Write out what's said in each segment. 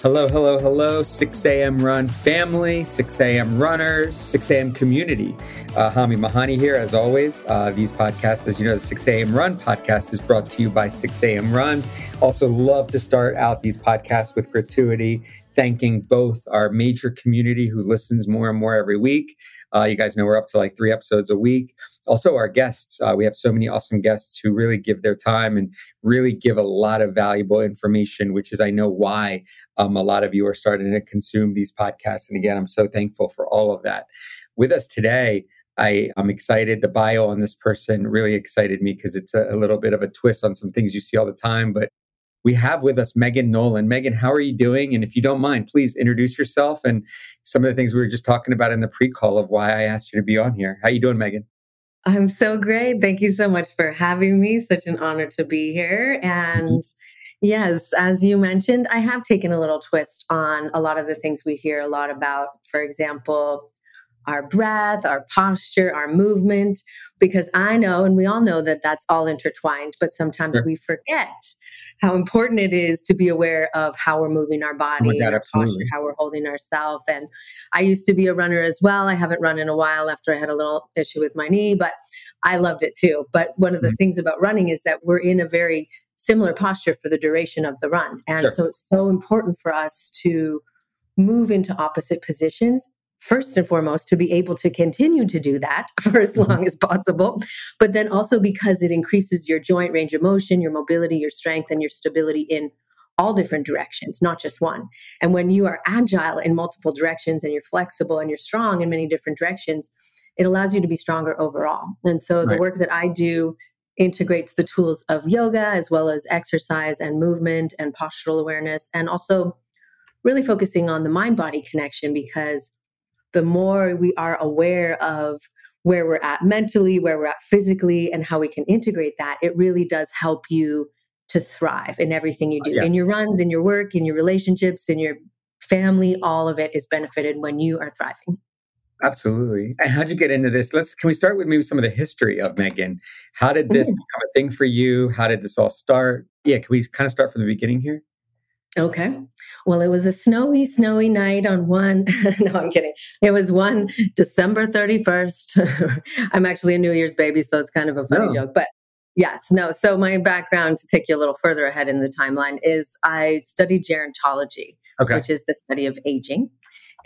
Hello, hello, hello, 6 a.m. Run family, 6 a.m. runners, 6 a.m. community. Uh, Hami Mahani here, as always. Uh, these podcasts, as you know, the 6 a.m. Run podcast is brought to you by 6 a.m. Run. Also, love to start out these podcasts with gratuity thanking both our major community who listens more and more every week. Uh, you guys know we're up to like three episodes a week. Also, our guests. Uh, we have so many awesome guests who really give their time and really give a lot of valuable information, which is, I know, why um, a lot of you are starting to consume these podcasts. And again, I'm so thankful for all of that. With us today, I, am excited. The bio on this person really excited me because it's a, a, little bit of a twist on some things you see all the time. But we have with us Megan Nolan. Megan, how are you doing? And if you don't mind, please introduce yourself and some of the things we were just talking about in the pre-call of why I asked you to be on here. How you doing, Megan? I'm so great. Thank you so much for having me. Such an honor to be here. And yes, as you mentioned, I have taken a little twist on a lot of the things we hear a lot about. For example, our breath, our posture, our movement, because I know, and we all know that that's all intertwined, but sometimes sure. we forget how important it is to be aware of how we're moving our oh body, oh God, our posture, how we're holding ourselves. And I used to be a runner as well. I haven't run in a while after I had a little issue with my knee, but I loved it too. But one of the mm-hmm. things about running is that we're in a very similar posture for the duration of the run. And sure. so it's so important for us to move into opposite positions first and foremost to be able to continue to do that for as mm-hmm. long as possible but then also because it increases your joint range of motion your mobility your strength and your stability in all different directions not just one and when you are agile in multiple directions and you're flexible and you're strong in many different directions it allows you to be stronger overall and so right. the work that i do integrates the tools of yoga as well as exercise and movement and postural awareness and also really focusing on the mind body connection because the more we are aware of where we're at mentally, where we're at physically, and how we can integrate that, it really does help you to thrive in everything you do yes. in your runs, in your work, in your relationships, in your family. All of it is benefited when you are thriving. Absolutely. And how'd you get into this? Let's can we start with maybe some of the history of Megan? How did this mm. become a thing for you? How did this all start? Yeah, can we kind of start from the beginning here? Okay. Well, it was a snowy, snowy night on one. no, I'm kidding. It was one December 31st. I'm actually a New Year's baby, so it's kind of a funny no. joke. But yes, no. So, my background to take you a little further ahead in the timeline is I studied gerontology, okay. which is the study of aging.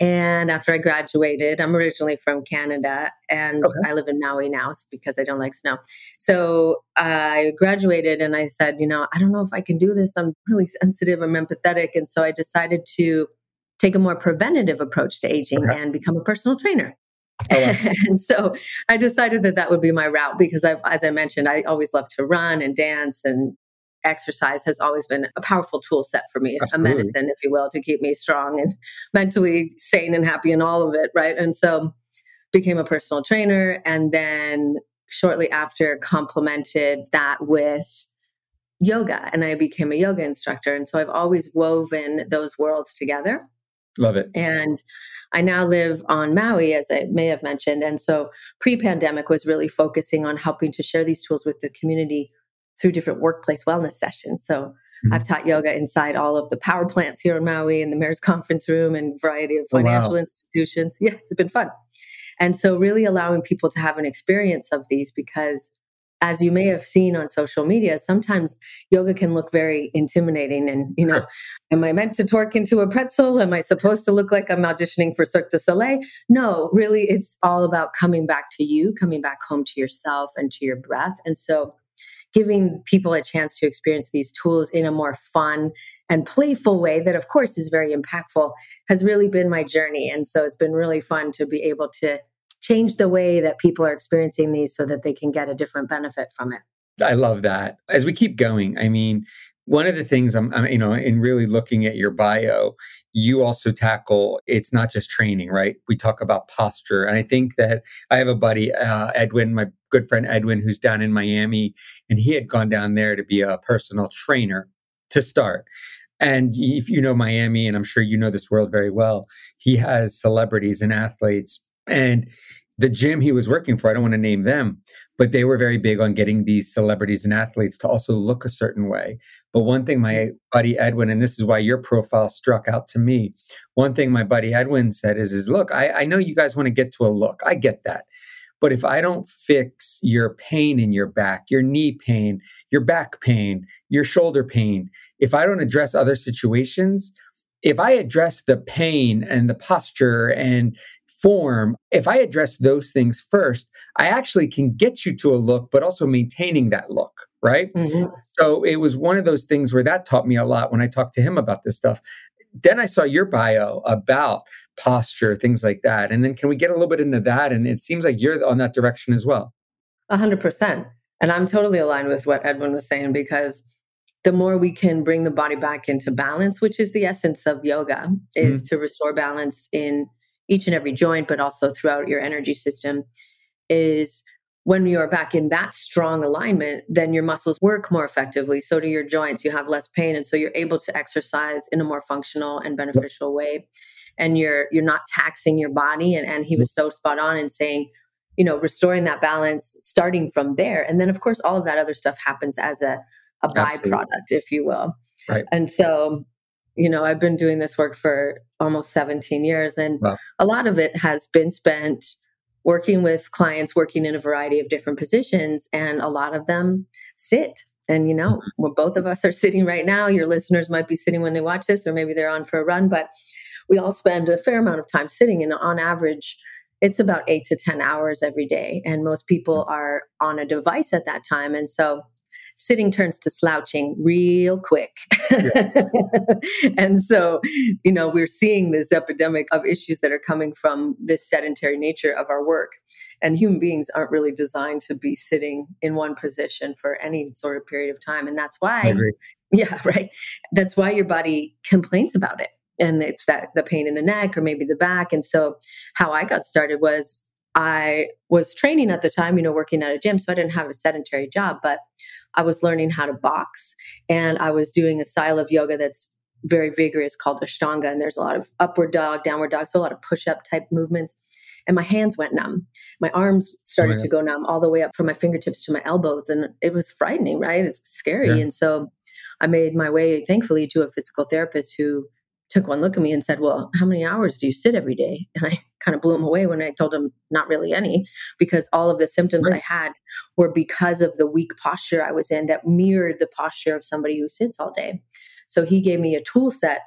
And after I graduated, I'm originally from Canada and okay. I live in Maui now because I don't like snow. So I graduated and I said, you know, I don't know if I can do this. I'm really sensitive, I'm empathetic. And so I decided to take a more preventative approach to aging okay. and become a personal trainer. Oh, wow. and so I decided that that would be my route because, I've, as I mentioned, I always love to run and dance and exercise has always been a powerful tool set for me, Absolutely. a medicine, if you will, to keep me strong and mentally sane and happy in all of it. Right. And so became a personal trainer and then shortly after complemented that with yoga and I became a yoga instructor. And so I've always woven those worlds together. Love it. And I now live on Maui, as I may have mentioned. And so pre pandemic was really focusing on helping to share these tools with the community through different workplace wellness sessions. So mm-hmm. I've taught yoga inside all of the power plants here in Maui and the mayor's conference room and variety of financial oh, wow. institutions. Yeah, it's been fun. And so really allowing people to have an experience of these because as you may have seen on social media, sometimes yoga can look very intimidating. And, you know, sure. am I meant to torque into a pretzel? Am I supposed to look like I'm auditioning for Cirque du Soleil? No, really, it's all about coming back to you, coming back home to yourself and to your breath. And so giving people a chance to experience these tools in a more fun and playful way that of course is very impactful has really been my journey and so it's been really fun to be able to change the way that people are experiencing these so that they can get a different benefit from it I love that. As we keep going, I mean, one of the things I'm, I'm, you know in really looking at your bio you also tackle it's not just training right? We talk about posture and i think that i have a buddy uh, edwin my good friend edwin who's down in miami and he had gone down there to be a personal trainer to start. And if you know miami and i'm sure you know this world very well he has celebrities and athletes and the gym he was working for, I don't want to name them, but they were very big on getting these celebrities and athletes to also look a certain way. But one thing my mm-hmm. buddy Edwin, and this is why your profile struck out to me, one thing my buddy Edwin said is, is look, I, I know you guys want to get to a look. I get that. But if I don't fix your pain in your back, your knee pain, your back pain, your shoulder pain, if I don't address other situations, if I address the pain and the posture and form, if I address those things first, I actually can get you to a look, but also maintaining that look, right? Mm-hmm. So it was one of those things where that taught me a lot when I talked to him about this stuff. Then I saw your bio about posture, things like that. And then can we get a little bit into that? And it seems like you're on that direction as well. A hundred percent. And I'm totally aligned with what Edwin was saying because the more we can bring the body back into balance, which is the essence of yoga, is mm-hmm. to restore balance in each and every joint, but also throughout your energy system, is when you are back in that strong alignment, then your muscles work more effectively. So do your joints. You have less pain. And so you're able to exercise in a more functional and beneficial way. And you're you're not taxing your body. And, and he was mm-hmm. so spot on in saying, you know, restoring that balance starting from there. And then of course all of that other stuff happens as a, a byproduct, if you will. Right. And so you know i've been doing this work for almost 17 years and wow. a lot of it has been spent working with clients working in a variety of different positions and a lot of them sit and you know mm-hmm. both of us are sitting right now your listeners might be sitting when they watch this or maybe they're on for a run but we all spend a fair amount of time sitting and on average it's about 8 to 10 hours every day and most people mm. are on a device at that time and so sitting turns to slouching real quick. Yeah. and so, you know, we're seeing this epidemic of issues that are coming from this sedentary nature of our work. And human beings aren't really designed to be sitting in one position for any sort of period of time. And that's why, yeah, right. That's why your body complains about it. And it's that the pain in the neck or maybe the back. And so, how I got started was I was training at the time, you know, working at a gym. So I didn't have a sedentary job, but I was learning how to box and I was doing a style of yoga that's very vigorous called Ashtanga. And there's a lot of upward dog, downward dog, so a lot of push up type movements. And my hands went numb. My arms started oh, yeah. to go numb all the way up from my fingertips to my elbows. And it was frightening, right? It's scary. Yeah. And so I made my way, thankfully, to a physical therapist who took one look at me and said, Well, how many hours do you sit every day? And I kind of blew him away when I told him not really any, because all of the symptoms right. I had were because of the weak posture I was in that mirrored the posture of somebody who sits all day. So he gave me a tool set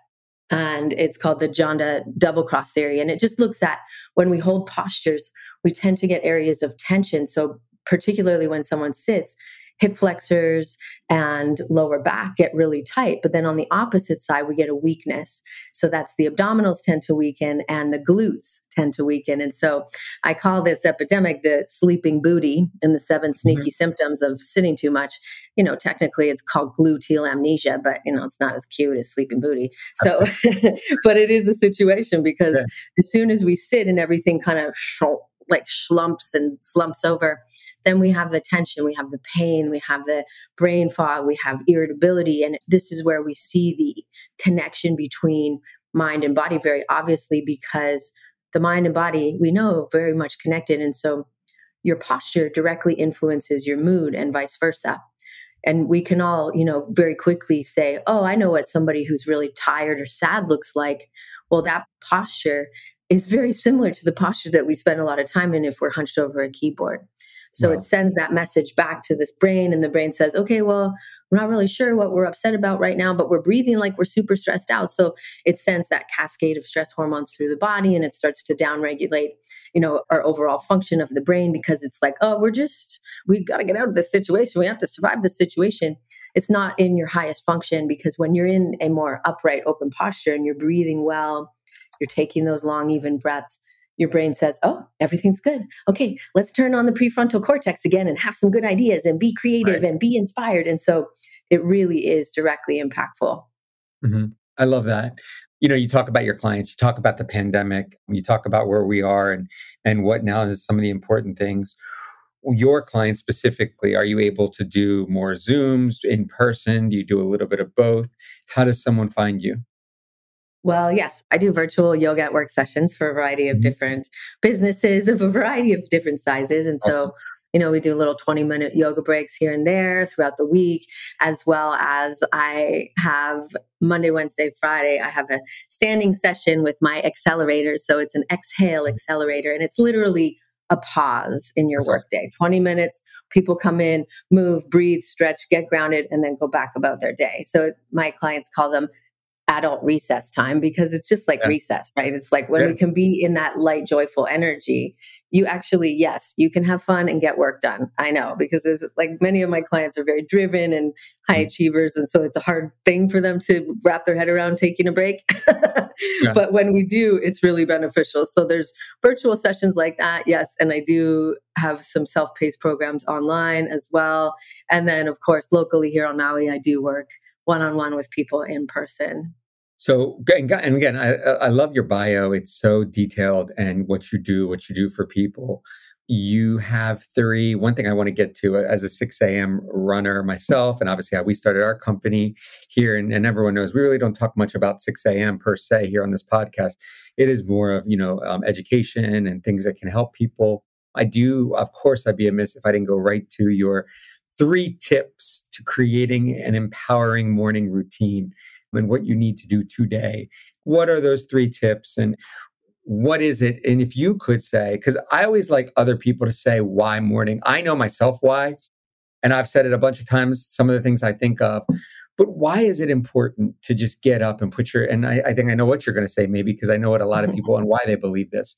and it's called the Janda double cross theory. And it just looks at when we hold postures, we tend to get areas of tension. So, particularly when someone sits, hip flexors and lower back get really tight. But then on the opposite side, we get a weakness. So that's the abdominals tend to weaken and the glutes tend to weaken. And so I call this epidemic the sleeping booty and the seven mm-hmm. sneaky mm-hmm. symptoms of sitting too much. You know, technically it's called gluteal amnesia, but you know, it's not as cute as sleeping booty. So, but it is a situation because as soon as we sit and everything kind of sh- like slumps and slumps over, then we have the tension, we have the pain, we have the brain fog, we have irritability. And this is where we see the connection between mind and body very obviously because the mind and body we know very much connected. And so your posture directly influences your mood and vice versa. And we can all, you know, very quickly say, oh, I know what somebody who's really tired or sad looks like. Well, that posture is very similar to the posture that we spend a lot of time in if we're hunched over a keyboard. So wow. it sends that message back to this brain, and the brain says, okay, well, we're not really sure what we're upset about right now, but we're breathing like we're super stressed out. So it sends that cascade of stress hormones through the body and it starts to downregulate, you know, our overall function of the brain because it's like, oh, we're just, we've got to get out of this situation. We have to survive this situation. It's not in your highest function because when you're in a more upright, open posture and you're breathing well, you're taking those long, even breaths, your brain says, Oh, everything's good. Okay, let's turn on the prefrontal cortex again and have some good ideas and be creative right. and be inspired. And so it really is directly impactful. Mm-hmm. I love that. You know, you talk about your clients, you talk about the pandemic, you talk about where we are and and what now is some of the important things. Your clients specifically, are you able to do more Zooms in person? Do you do a little bit of both? How does someone find you? Well, yes, I do virtual yoga at work sessions for a variety of mm-hmm. different businesses of a variety of different sizes. And awesome. so, you know, we do little 20 minute yoga breaks here and there throughout the week, as well as I have Monday, Wednesday, Friday, I have a standing session with my accelerators. So it's an exhale mm-hmm. accelerator, and it's literally a pause in your workday 20 minutes people come in move breathe stretch get grounded and then go back about their day so my clients call them adult recess time because it's just like yeah. recess, right? It's like when yeah. we can be in that light, joyful energy, you actually, yes, you can have fun and get work done. I know because there's like many of my clients are very driven and high mm. achievers. And so it's a hard thing for them to wrap their head around taking a break. yeah. But when we do, it's really beneficial. So there's virtual sessions like that. Yes. And I do have some self paced programs online as well. And then, of course, locally here on Maui, I do work one on one with people in person. So, and again, I, I love your bio. It's so detailed and what you do, what you do for people. You have three. One thing I want to get to uh, as a 6 a.m. runner myself, and obviously how we started our company here, and, and everyone knows we really don't talk much about 6 a.m. per se here on this podcast. It is more of, you know, um, education and things that can help people. I do, of course, I'd be amiss if I didn't go right to your three tips to creating an empowering morning routine and what you need to do today. What are those three tips and what is it? And if you could say, because I always like other people to say why morning. I know myself why, and I've said it a bunch of times, some of the things I think of. But why is it important to just get up and put your, and I, I think I know what you're going to say, maybe because I know what a lot of mm-hmm. people and why they believe this.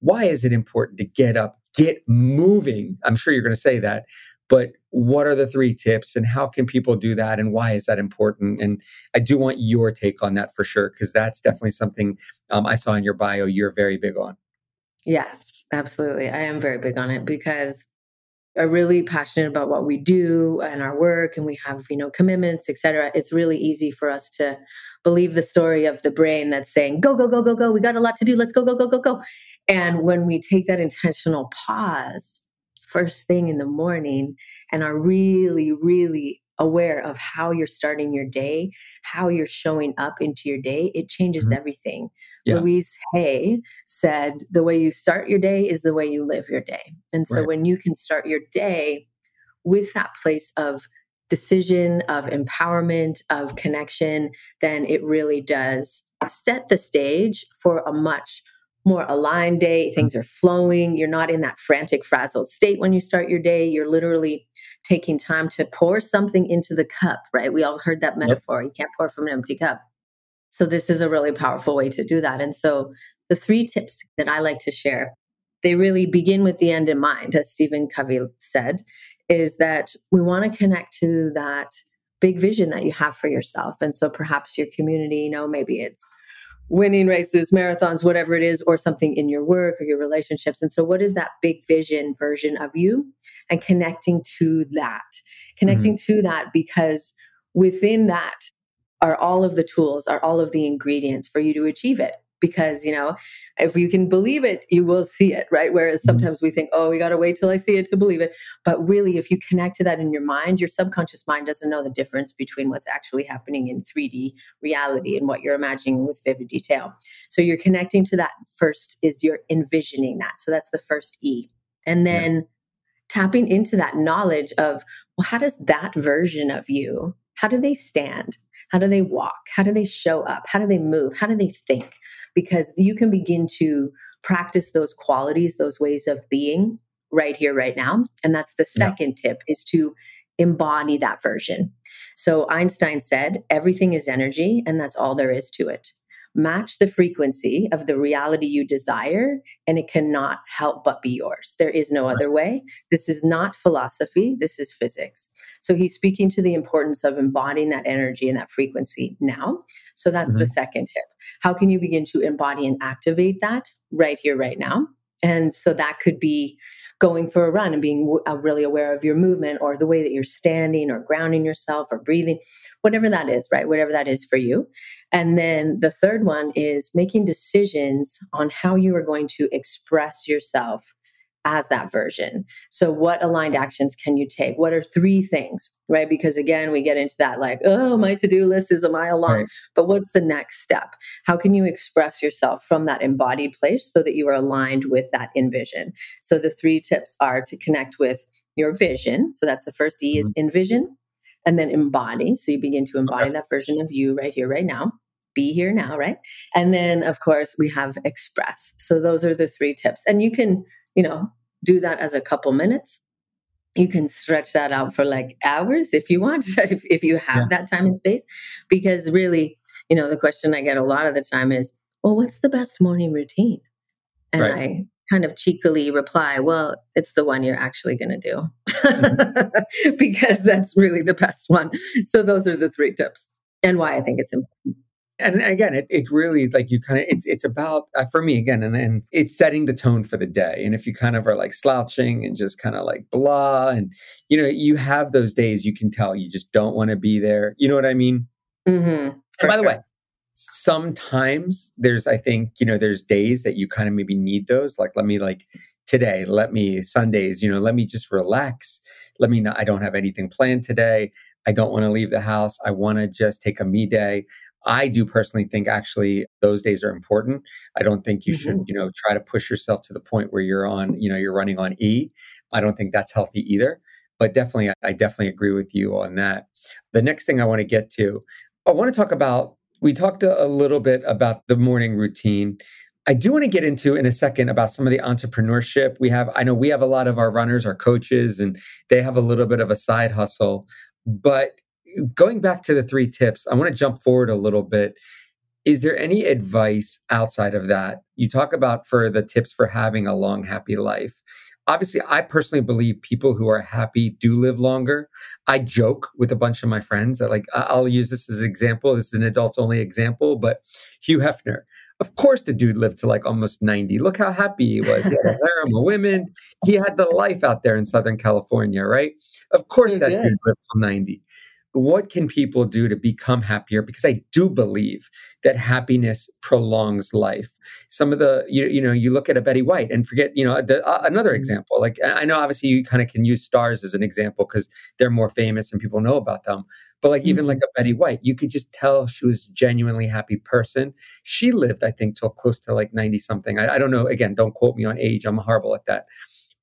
Why is it important to get up, get moving? I'm sure you're going to say that, but what are the three tips and how can people do that and why is that important? And i do want your take on that for sure because that's definitely something um, i saw in your bio you're very big on. Yes absolutely i am very big on it because are really passionate about what we do and our work and we have you know commitments etc it's really easy for us to believe the story of the brain that's saying go go go go go we got a lot to do let's go go go go go. And when we take that intentional pause first thing in the morning and are really, really aware of how you're starting your day, how you're showing up into your day, it changes mm-hmm. everything. Yeah. Louise Hay said, The way you start your day is the way you live your day. And so right. when you can start your day with that place of decision, of empowerment, of connection, then it really does set the stage for a much more aligned day. Things are flowing. You're not in that frantic, frazzled state when you start your day. You're literally taking time to pour something into the cup, right? We all heard that metaphor. Yep. You can't pour from an empty cup. So, this is a really powerful way to do that. And so, the three tips that I like to share, they really begin with the end in mind, as Stephen Covey said, is that we want to connect to that big vision that you have for yourself. And so, perhaps your community, you know, maybe it's winning races, marathons, whatever it is, or something in your work or your relationships. And so, what is that big vision version of you? And connecting to that, connecting mm-hmm. to that, because within that are all of the tools, are all of the ingredients for you to achieve it because you know if you can believe it you will see it right? Whereas mm-hmm. sometimes we think oh we got to wait till i see it to believe it. But really if you connect to that in your mind your subconscious mind doesn't know the difference between what's actually happening in 3d reality and what you're imagining with vivid detail. So you're connecting to that first is you're envisioning that. So that's the first e. And then yeah. tapping into that knowledge of well how does that version of you how do they stand how do they walk? How do they show up? How do they move? How do they think? Because you can begin to practice those qualities, those ways of being right here, right now. And that's the second yeah. tip is to embody that version. So Einstein said, everything is energy, and that's all there is to it match the frequency of the reality you desire, and it cannot help but be yours. There is no other way. This is not philosophy, this is physics. So he's speaking to the importance of embodying that energy and that frequency now. So that's mm-hmm. the second tip. How can you begin to embody and activate that right here, right now? And so that could be going for a run and being uh, really aware of your movement or the way that you're standing or grounding yourself or breathing, whatever that is, right? Whatever that is for you. And then the third one is making decisions on how you are going to express yourself as that version. So, what aligned actions can you take? What are three things, right? Because again, we get into that like, oh, my to do list is a mile long. Right. But what's the next step? How can you express yourself from that embodied place so that you are aligned with that envision? So, the three tips are to connect with your vision. So, that's the first E is mm-hmm. envision and then embody. So, you begin to embody okay. that version of you right here, right now be here now, right? And then, of course, we have express. So those are the three tips. And you can you know, do that as a couple minutes. You can stretch that out for like hours if you want, if, if you have yeah. that time and space. Because really, you know, the question I get a lot of the time is, well, what's the best morning routine? And right. I kind of cheekily reply, well, it's the one you're actually going to do mm-hmm. because that's really the best one. So those are the three tips and why I think it's important and again it, it really like you kind of it's it's about uh, for me again and, and it's setting the tone for the day. And if you kind of are like slouching and just kind of like blah and you know you have those days you can tell you just don't want to be there. You know what i mean? Mm-hmm, and by the way sometimes there's i think you know there's days that you kind of maybe need those like let me like today let me sundays you know let me just relax. Let me not i don't have anything planned today. I don't want to leave the house. I want to just take a me day. I do personally think actually those days are important. I don't think you mm-hmm. should, you know, try to push yourself to the point where you're on, you know, you're running on E. I don't think that's healthy either. But definitely, I definitely agree with you on that. The next thing I want to get to, I want to talk about, we talked a, a little bit about the morning routine. I do want to get into in a second about some of the entrepreneurship we have. I know we have a lot of our runners, our coaches, and they have a little bit of a side hustle. But going back to the three tips, I want to jump forward a little bit. Is there any advice outside of that? You talk about for the tips for having a long, happy life. Obviously, I personally believe people who are happy do live longer. I joke with a bunch of my friends that, like, I'll use this as an example. This is an adults only example, but Hugh Hefner, of course, the dude lived to like almost 90. Look how happy he was. He had a harem of women. He had the life out there in Southern California, right? Of course, that did. dude lived to 90 what can people do to become happier? Because I do believe that happiness prolongs life. Some of the, you, you know, you look at a Betty White and forget, you know, the, uh, another mm-hmm. example. Like I know obviously you kind of can use stars as an example because they're more famous and people know about them. But like mm-hmm. even like a Betty White, you could just tell she was a genuinely happy person. She lived, I think, till close to like 90 something. I, I don't know. Again, don't quote me on age. I'm horrible at that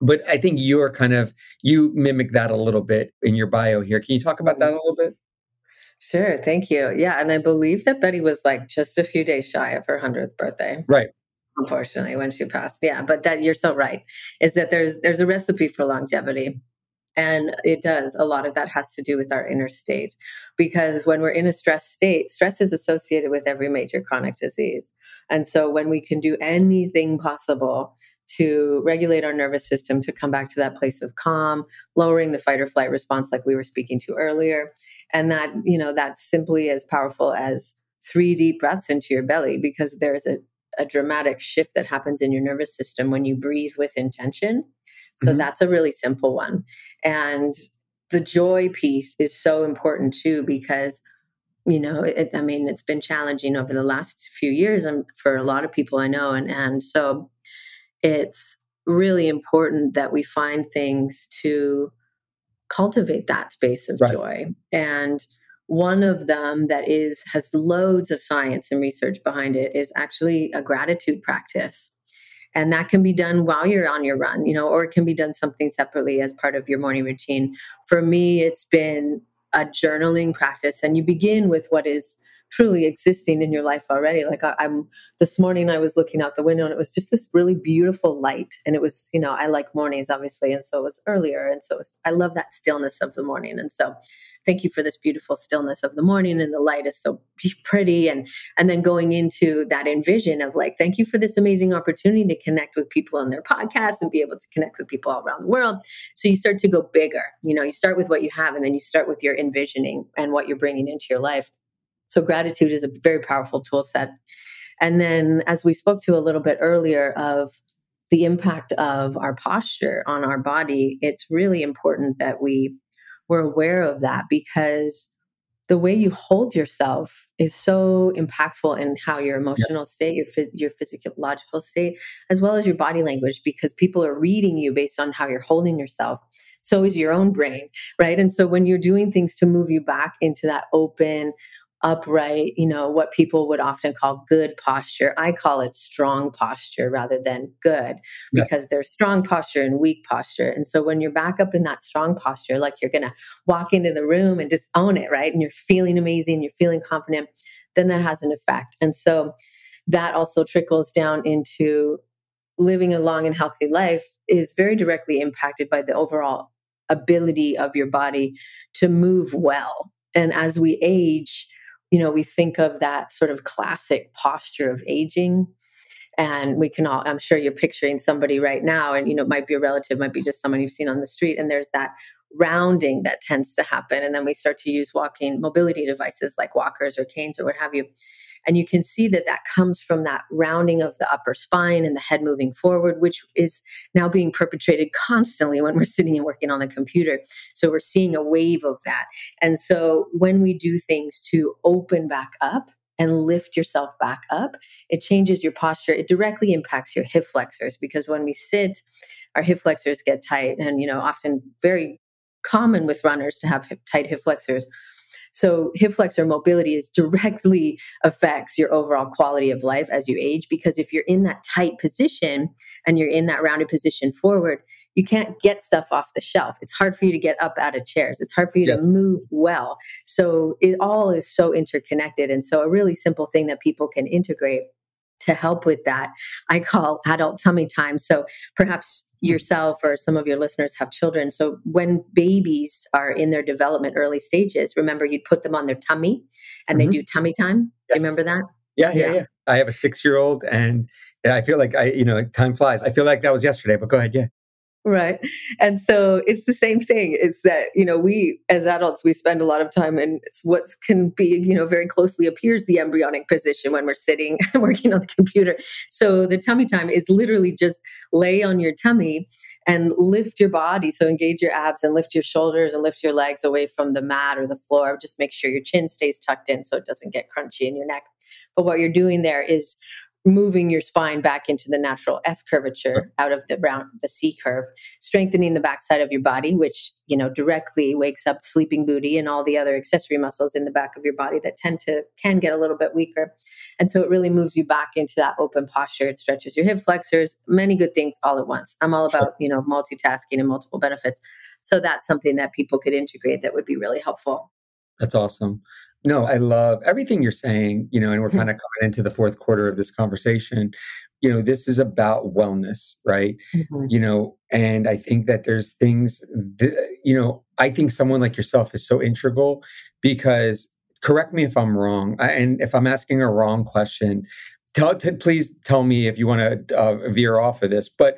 but I think you're kind of you mimic that a little bit in your bio here. Can you talk about that a mm-hmm. little bit? Sure, thank you. Yeah, and I believe that Betty was like just a few days shy of her 100th birthday. Right. Unfortunately, when she passed. Yeah, but that you're so right. Is that there's there's a recipe for longevity. And it does. A lot of that has to do with our inner state. Because when we're in a stress state, stress is associated with every major chronic disease. And so when we can do anything possible to regulate our nervous system to come back to that place of calm lowering the fight or flight response like we were speaking to earlier. And that you know that's simply as powerful as three deep breaths into your belly because there's a, a dramatic shift that happens in your nervous system when you breathe with intention. So mm-hmm. that's a really simple one. And the joy piece is so important too because you know it, i mean it's been challenging over the last few years and for a lot of people i know. And and so it's really important that we find things to cultivate that space of right. joy. And one of them that is has loads of science and research behind it is actually a gratitude practice. And that can be done while you're on your run you know or it can be done something separately as part of your morning routine. For me it's been a journaling practice and you begin with what is truly existing in your life already. Like I, am this morning, I was looking out the window and it was just this really beautiful light. And it was, you know, I like mornings obviously, and so it was earlier, and so was, I love that stillness of the morning. And so, thank you for this beautiful stillness of the morning, and the light is so pretty. And and then going into that envision of like, thank you for this amazing opportunity to connect with people on their podcasts and be able to connect with people all around the world. So you start to go bigger. You know, you start with what you have, and then you start with your envisioning and what you're bringing into your life. So gratitude is a very powerful tool set. And then, as we spoke to a little bit earlier, of the impact of our posture on our body, it's really important that we we're aware of that because the way you hold yourself is so impactful in how your emotional yes. state, your phys- your physiological state, as well as your body language, because people are reading you based on how you're holding yourself. So is your own brain, right? And so when you're doing things to move you back into that open, upright, you know, what people would often call good posture. I call it strong posture rather than good because yes. there's strong posture and weak posture. And so when you're back up in that strong posture, like you're going to walk into the room and just own it, right? And you're feeling amazing, you're feeling confident, then that has an effect. And so that also trickles down into living a long and healthy life is very directly impacted by the overall ability of your body to move well. And as we age, you know, we think of that sort of classic posture of aging. And we can all, I'm sure you're picturing somebody right now, and, you know, it might be a relative, might be just someone you've seen on the street. And there's that rounding that tends to happen. And then we start to use walking mobility devices like walkers or canes or what have you. And you can see that that comes from that rounding of the upper spine and the head moving forward, which is now being perpetrated constantly when we're sitting and working on the computer. So we're seeing a wave of that. And so when we do things to open back up, and lift yourself back up, it changes your posture. It directly impacts your hip flexors because when we sit, our hip flexors get tight and, you know, often very common with runners to have hip, tight hip flexors. So hip flexor mobility is directly affects your overall quality of life as you age because if you're in that tight position and you're in that rounded position forward, you can't get stuff off the shelf. It's hard for you to get up out of chairs. It's hard for you yes. to move well. So it all is so interconnected. And so a really simple thing that people can integrate to help with that, I call adult tummy time. So perhaps yourself or some of your listeners have children. So when babies are in their development early stages, remember you'd put them on their tummy and mm-hmm. they do tummy time. Yes. Remember that? Yeah, yeah, yeah, yeah. I have a six year old and I feel like I, you know, time flies. I feel like that was yesterday, but go ahead. Yeah. Right. And so it's the same thing. It's that, you know, we as adults, we spend a lot of time in what can be, you know, very closely appears the embryonic position when we're sitting and working on the computer. So the tummy time is literally just lay on your tummy and lift your body. So engage your abs and lift your shoulders and lift your legs away from the mat or the floor. Just make sure your chin stays tucked in so it doesn't get crunchy in your neck. But what you're doing there is moving your spine back into the natural S curvature out of the round the C curve, strengthening the backside of your body, which you know directly wakes up sleeping booty and all the other accessory muscles in the back of your body that tend to can get a little bit weaker. And so it really moves you back into that open posture. It stretches your hip flexors, many good things all at once. I'm all about, you know, multitasking and multiple benefits. So that's something that people could integrate that would be really helpful. That's awesome. No, I love everything you're saying, you know, and we're kind of coming into the fourth quarter of this conversation. You know, this is about wellness, right? Mm-hmm. You know, and I think that there's things that, you know, I think someone like yourself is so integral because correct me if I'm wrong. And if I'm asking a wrong question, tell, t- please tell me if you want to uh, veer off of this. But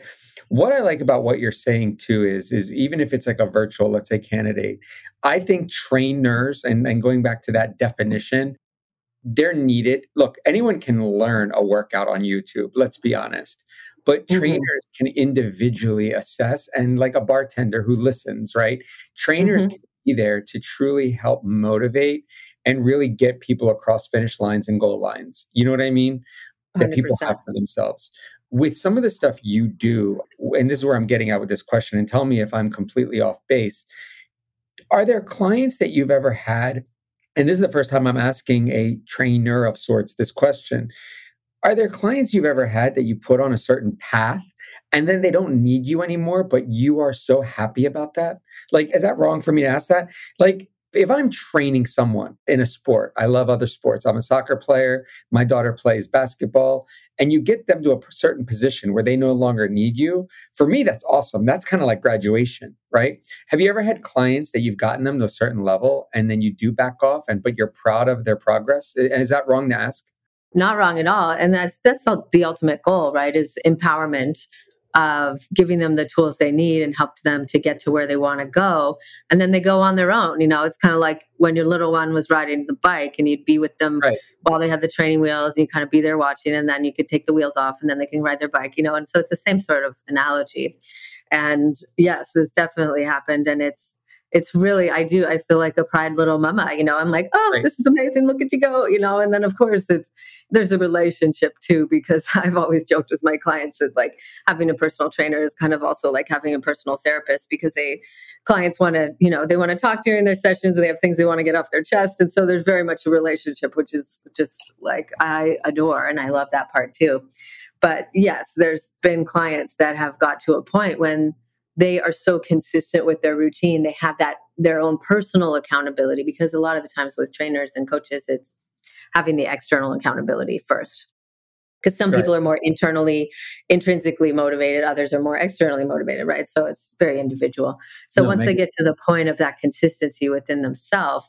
what I like about what you're saying too is, is even if it's like a virtual, let's say, candidate, I think trainers, and, and going back to that definition, they're needed. Look, anyone can learn a workout on YouTube, let's be honest. But mm-hmm. trainers can individually assess, and like a bartender who listens, right? Trainers mm-hmm. can be there to truly help motivate and really get people across finish lines and goal lines. You know what I mean? 100%. That people have for themselves with some of the stuff you do, and this is where I'm getting at with this question, and tell me if I'm completely off base. Are there clients that you've ever had? And this is the first time I'm asking a trainer of sorts this question. Are there clients you've ever had that you put on a certain path and then they don't need you anymore, but you are so happy about that? Like, is that wrong for me to ask that? Like, if I'm training someone in a sport, I love other sports. I'm a soccer player. My daughter plays basketball, and you get them to a certain position where they no longer need you. For me, that's awesome. That's kind of like graduation, right? Have you ever had clients that you've gotten them to a certain level and then you do back off, and but you're proud of their progress? And is that wrong to ask? Not wrong at all. And that's that's the ultimate goal, right? Is empowerment of giving them the tools they need and help them to get to where they want to go. And then they go on their own. You know, it's kind of like when your little one was riding the bike and you'd be with them right. while they had the training wheels and you kind of be there watching and then you could take the wheels off and then they can ride their bike, you know. And so it's the same sort of analogy. And yes, it's definitely happened. And it's it's really i do i feel like a pride little mama you know i'm like oh right. this is amazing look at you go you know and then of course it's there's a relationship too because i've always joked with my clients that like having a personal trainer is kind of also like having a personal therapist because they clients want to you know they want to talk during their sessions and they have things they want to get off their chest and so there's very much a relationship which is just like i adore and i love that part too but yes there's been clients that have got to a point when they are so consistent with their routine. They have that their own personal accountability because a lot of the times with trainers and coaches it's having the external accountability first. Because some right. people are more internally intrinsically motivated others are more externally motivated right? So it's very individual. So no, once they get to the point of that consistency within themselves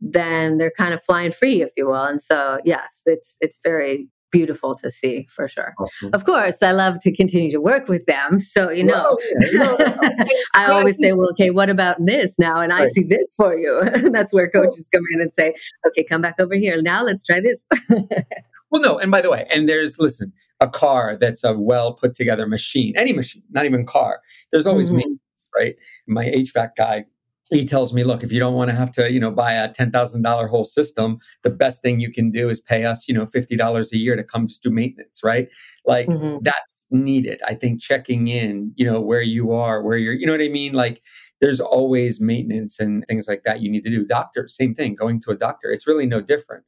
then they're kind of flying free if you will. And so yes it's it's very beautiful to see for sure. Awesome. Of course, I love to continue to work with them. So, you know, I always say, well, okay, what about this now? And I see this for you. that's where coaches come in and say, okay, come back over here. Now let's try this. well, no. And by the way, and there's, listen, a car that's a well put together machine, any machine, not even car, there's always mm-hmm. maintenance, right? My HVAC guy he tells me, look, if you don't want to have to, you know, buy a ten thousand dollar whole system, the best thing you can do is pay us, you know, fifty dollars a year to come just do maintenance, right? Like mm-hmm. that's needed. I think checking in, you know, where you are, where you're, you know what I mean? Like there's always maintenance and things like that you need to do. Doctor, same thing, going to a doctor. It's really no different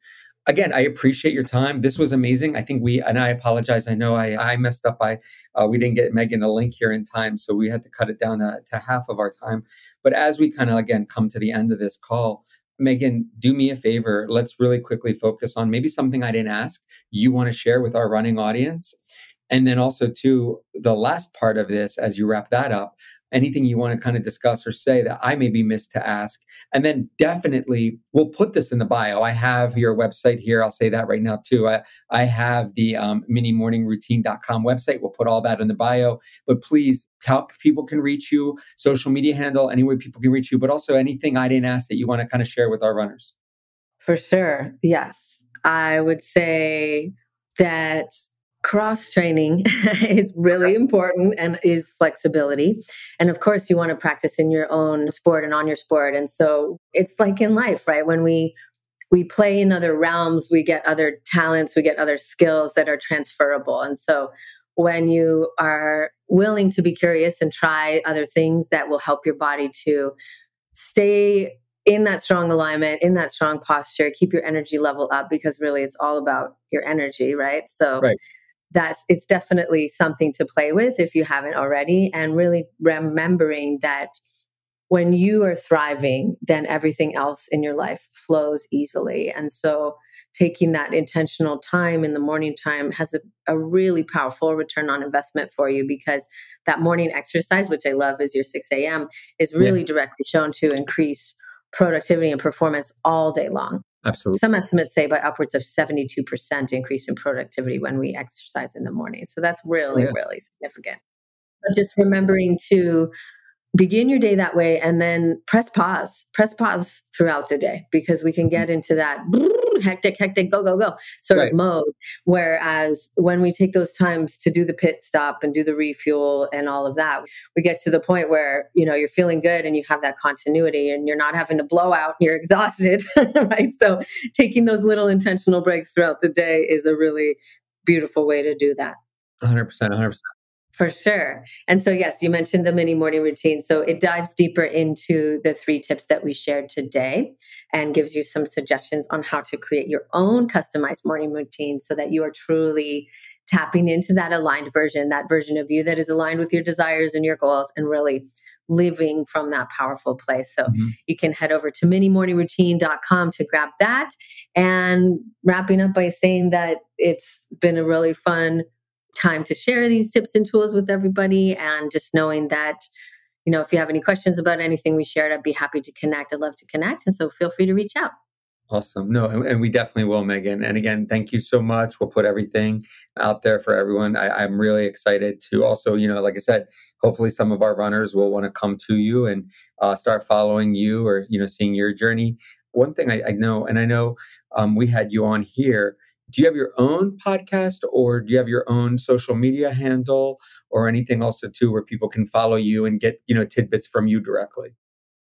again, I appreciate your time. This was amazing. I think we, and I apologize. I know I, I messed up. I, uh, we didn't get Megan a link here in time. So we had to cut it down to, to half of our time. But as we kind of, again, come to the end of this call, Megan, do me a favor. Let's really quickly focus on maybe something I didn't ask you want to share with our running audience. And then also, to the last part of this, as you wrap that up, anything you want to kind of discuss or say that I may be missed to ask. And then definitely we'll put this in the bio. I have your website here. I'll say that right now too. I, I have the um, minimorningroutine.com website. We'll put all that in the bio. But please, how people can reach you, social media handle, any way people can reach you, but also anything I didn't ask that you want to kind of share with our runners. For sure. Yes. I would say that cross training is really important and is flexibility. And of course you want to practice in your own sport and on your sport. And so it's like in life right? When we we play in other realms we get other talents we get other skills that are transferable. And so when you are willing to be curious and try other things that will help your body to stay in that strong alignment, in that strong posture, keep your energy level up because really it's all about your energy, right? So right that's it's definitely something to play with if you haven't already and really remembering that when you are thriving then everything else in your life flows easily and so taking that intentional time in the morning time has a, a really powerful return on investment for you because that morning exercise which i love is your 6 a.m is really yeah. directly shown to increase productivity and performance all day long Absolutely. Some estimates say by upwards of 72% increase in productivity when we exercise in the morning. So that's really, yeah. really significant. But just remembering to begin your day that way and then press pause, press pause throughout the day because we can mm-hmm. get into that hectic, hectic, go, go, go sort right. of mode. Whereas when we take those times to do the pit stop and do the refuel and all of that, we get to the point where, you know, you're feeling good and you have that continuity and you're not having to blow out and you're exhausted, right? So taking those little intentional breaks throughout the day is a really beautiful way to do that. 100%, 100%. For sure. And so, yes, you mentioned the mini morning routine. So, it dives deeper into the three tips that we shared today and gives you some suggestions on how to create your own customized morning routine so that you are truly tapping into that aligned version, that version of you that is aligned with your desires and your goals, and really living from that powerful place. So mm-hmm. you can head over to minimorningroutine.com to grab that. And wrapping up by saying that it's been a really fun time to share these tips and tools with everybody and just knowing that you know if you have any questions about anything we shared i'd be happy to connect. I'd love to connect and so feel free to reach out. Awesome. No and, we definitely will megan. And again thank you so much. We'll put everything out there for everyone. I, i'm really excited to also you know like i said hopefully some of our runners will want to come to you and uh, start following you or you know seeing your journey. One thing I, I know and i know um, we had you on here do you have your own podcast or do you have your own social media handle or anything also too where people can follow you and get you know tidbits from you directly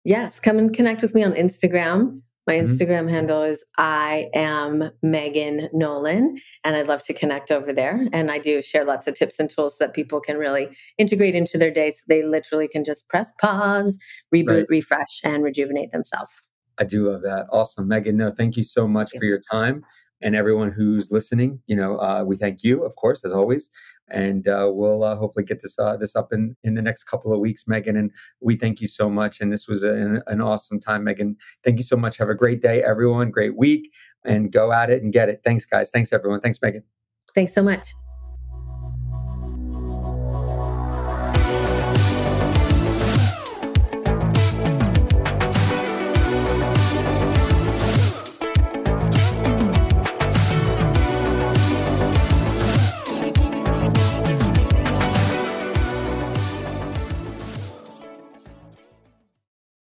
Yes, come and connect with me on Instagram. My mm-hmm. Instagram handle is I am Megan Nolan, and I'd love to connect over there. And I do share lots of tips and tools that people can really integrate into their day so they literally can just press pause, reboot, right. refresh, and rejuvenate themselves. I do love that. Awesome. Megan, no, thank you so much for your time and everyone who's listening. You know, uh, we thank you, of course, as always, and uh, we'll uh, hopefully get this uh, this up in in the next couple of weeks, Megan. And we thank you so much. And this was an, an awesome time, Megan. Thank you so much. Have a great day, everyone. Great week, and go at it and get it. Thanks, guys. Thanks, everyone. Thanks, Megan. Thanks so much.